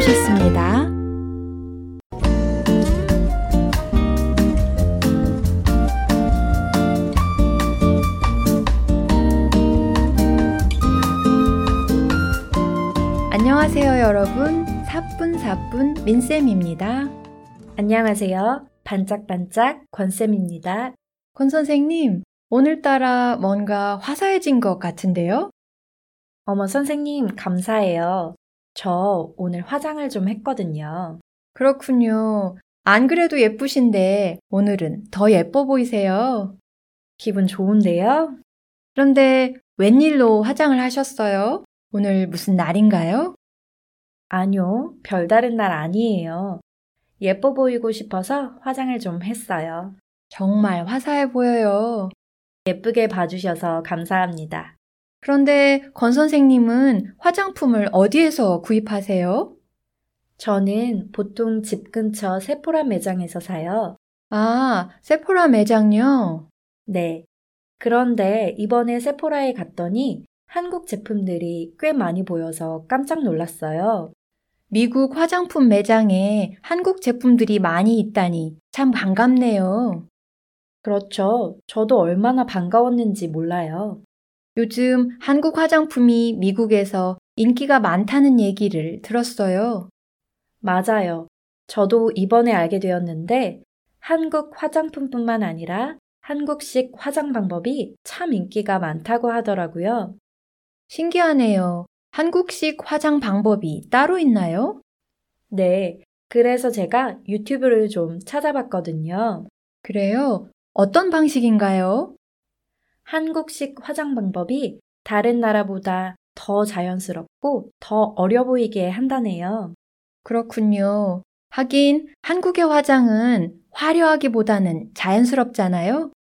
오셨습니다. 안녕하세요, 여러분. 사뿐사뿐 민쌤입니다. 안녕하세요. 반짝반짝 권쌤입니다. 권 선생님, 오늘따라 뭔가 화사해진 것 같은데요? 어머, 선생님, 감사해요. 저 오늘 화장을 좀 했거든요. 그렇군요. 안 그래도 예쁘신데 오늘은 더 예뻐 보이세요. 기분 좋은데요? 그런데 웬일로 화장을 하셨어요? 오늘 무슨 날인가요? 아니요, 별다른 날 아니에요. 예뻐 보이고 싶어서 화장을 좀 했어요. 정말 화사해 보여요. 예쁘게 봐주셔서 감사합니다. 그런데 권 선생님은 화장품을 어디에서 구입하세요? 저는 보통 집 근처 세포라 매장에서 사요. 아, 세포라 매장요? 네. 그런데 이번에 세포라에 갔더니 한국 제품들이 꽤 많이 보여서 깜짝 놀랐어요. 미국 화장품 매장에 한국 제품들이 많이 있다니 참 반갑네요. 그렇죠. 저도 얼마나 반가웠는지 몰라요. 요즘 한국 화장품이 미국에서 인기가 많다는 얘기를 들었어요. 맞아요. 저도 이번에 알게 되었는데 한국 화장품뿐만 아니라 한국식 화장 방법이 참 인기가 많다고 하더라고요. 신기하네요. 한국식 화장 방법이 따로 있나요? 네. 그래서 제가 유튜브를 좀 찾아봤거든요. 그래요? 어떤 방식인가요? 한국식 화장 방법이 다른 나라보다 더 자연스럽고 더 어려 보이게 한다네요. 그렇군요. 하긴 한국의 화장은 화려하기보다는 자연스럽잖아요?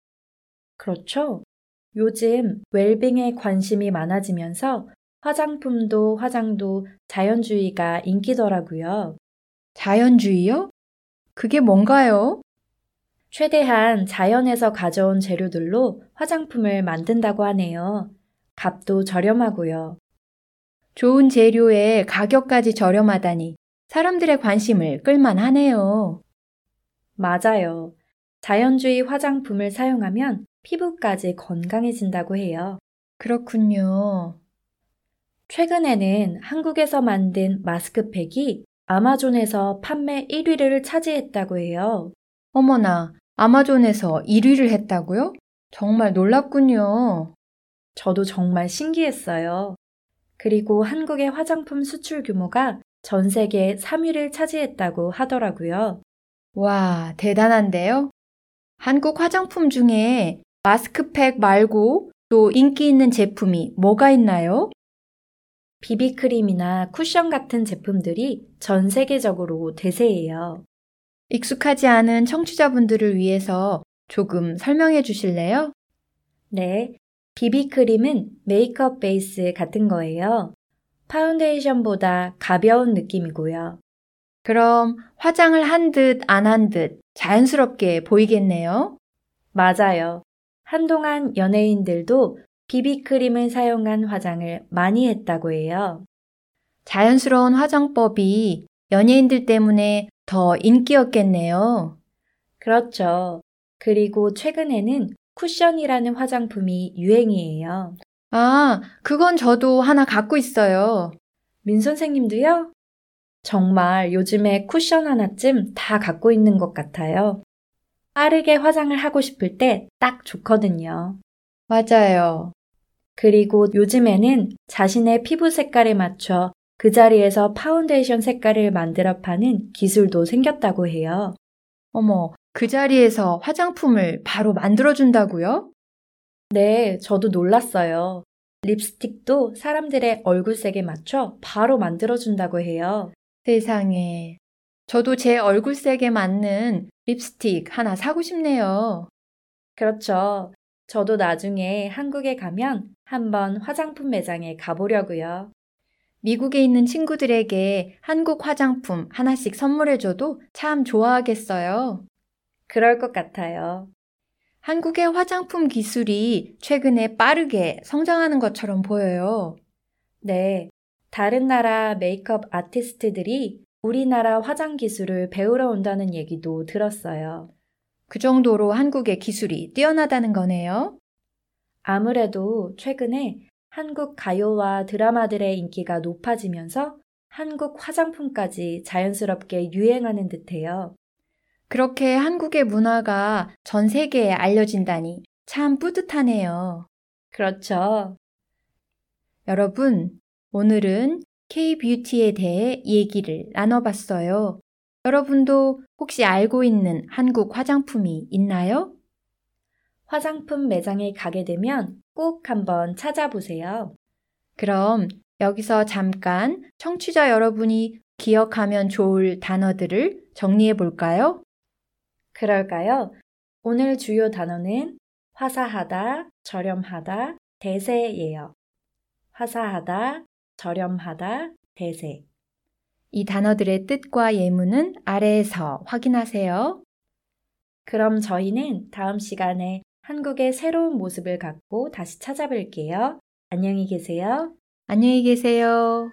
그렇죠. 요즘 웰빙에 관심이 많아지면서 화장품도 화장도 자연주의가 인기더라고요. 자연주의요? 그게 뭔가요? 최대한 자연에서 가져온 재료들로 화장품을 만든다고 하네요. 값도 저렴하고요. 좋은 재료에 가격까지 저렴하다니 사람들의 관심을 끌만 하네요. 맞아요. 자연주의 화장품을 사용하면 피부까지 건강해진다고 해요. 그렇군요. 최근에는 한국에서 만든 마스크팩이 아마존에서 판매 1위를 차지했다고 해요. 어머나, 아마존에서 1위를 했다고요? 정말 놀랍군요. 저도 정말 신기했어요. 그리고 한국의 화장품 수출 규모가 전 세계 3위를 차지했다고 하더라고요. 와, 대단한데요? 한국 화장품 중에 마스크팩 말고 또 인기 있는 제품이 뭐가 있나요? 비비크림이나 쿠션 같은 제품들이 전 세계적으로 대세예요. 익숙하지 않은 청취자분들을 위해서 조금 설명해 주실래요? 네. 비비크림은 메이크업 베이스 같은 거예요. 파운데이션보다 가벼운 느낌이고요. 그럼 화장을 한 듯 안 한 듯 자연스럽게 보이겠네요? 맞아요. 한동안 연예인들도 비비크림을 사용한 화장을 많이 했다고 해요. 자연스러운 화장법이 연예인들 때문에 더 인기였겠네요. 그렇죠. 그리고 최근에는 쿠션이라는 화장품이 유행이에요. 아, 그건 저도 하나 갖고 있어요. 민 선생님도요? 정말 요즘에 쿠션 하나쯤 다 갖고 있는 것 같아요. 빠르게 화장을 하고 싶을 때 딱 좋거든요. 맞아요. 그리고 요즘에는 자신의 피부 색깔에 맞춰 그 자리에서 파운데이션 색깔을 만들어 파는 기술도 생겼다고 해요. 어머, 그 자리에서 화장품을 바로 만들어준다고요? 네, 저도 놀랐어요. 립스틱도 사람들의 얼굴색에 맞춰 바로 만들어준다고 해요. 세상에. 저도 제 얼굴색에 맞는 립스틱 하나 사고 싶네요. 그렇죠. 저도 나중에 한국에 가면 한번 화장품 매장에 가보려고요. 미국에 있는 친구들에게 한국 화장품 하나씩 선물해줘도 참 좋아하겠어요. 그럴 것 같아요. 한국의 화장품 기술이 최근에 빠르게 성장하는 것처럼 보여요. 네. 다른 나라 메이크업 아티스트들이 우리나라 화장 기술을 배우러 온다는 얘기도 들었어요. 그 정도로 한국의 기술이 뛰어나다는 거네요. 아무래도 최근에 한국 가요와 드라마들의 인기가 높아지면서 한국 화장품까지 자연스럽게 유행하는 듯해요. 그렇게 한국의 문화가 전 세계에 알려진다니 참 뿌듯하네요. 그렇죠. 여러분, 오늘은 K-뷰티에 대해 얘기를 나눠봤어요. 여러분도 혹시 알고 있는 한국 화장품이 있나요? 화장품 매장에 가게 되면 꼭 한번 찾아보세요. 그럼 여기서 잠깐 청취자 여러분이 기억하면 좋을 단어들을 정리해 볼까요? 그럴까요? 오늘 주요 단어는 화사하다, 저렴하다, 대세예요. 화사하다, 저렴하다, 대세. 이 단어들의 뜻과 예문은 아래에서 확인하세요. 그럼 저희는 다음 시간에 한국의 새로운 모습을 갖고 다시 찾아뵐게요. 안녕히 계세요. 안녕히 계세요.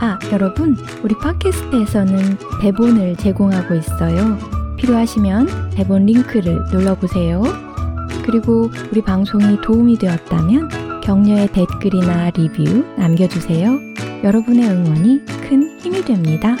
아, 여러분, 우리 팟캐스트에서는 대본을 제공하고 있어요. 필요하시면 대본 링크를 눌러보세요. 그리고 우리 방송이 도움이 되었다면 격려의 댓글이나 리뷰 남겨주세요. 여러분의 응원이 큰 힘이 됩니다.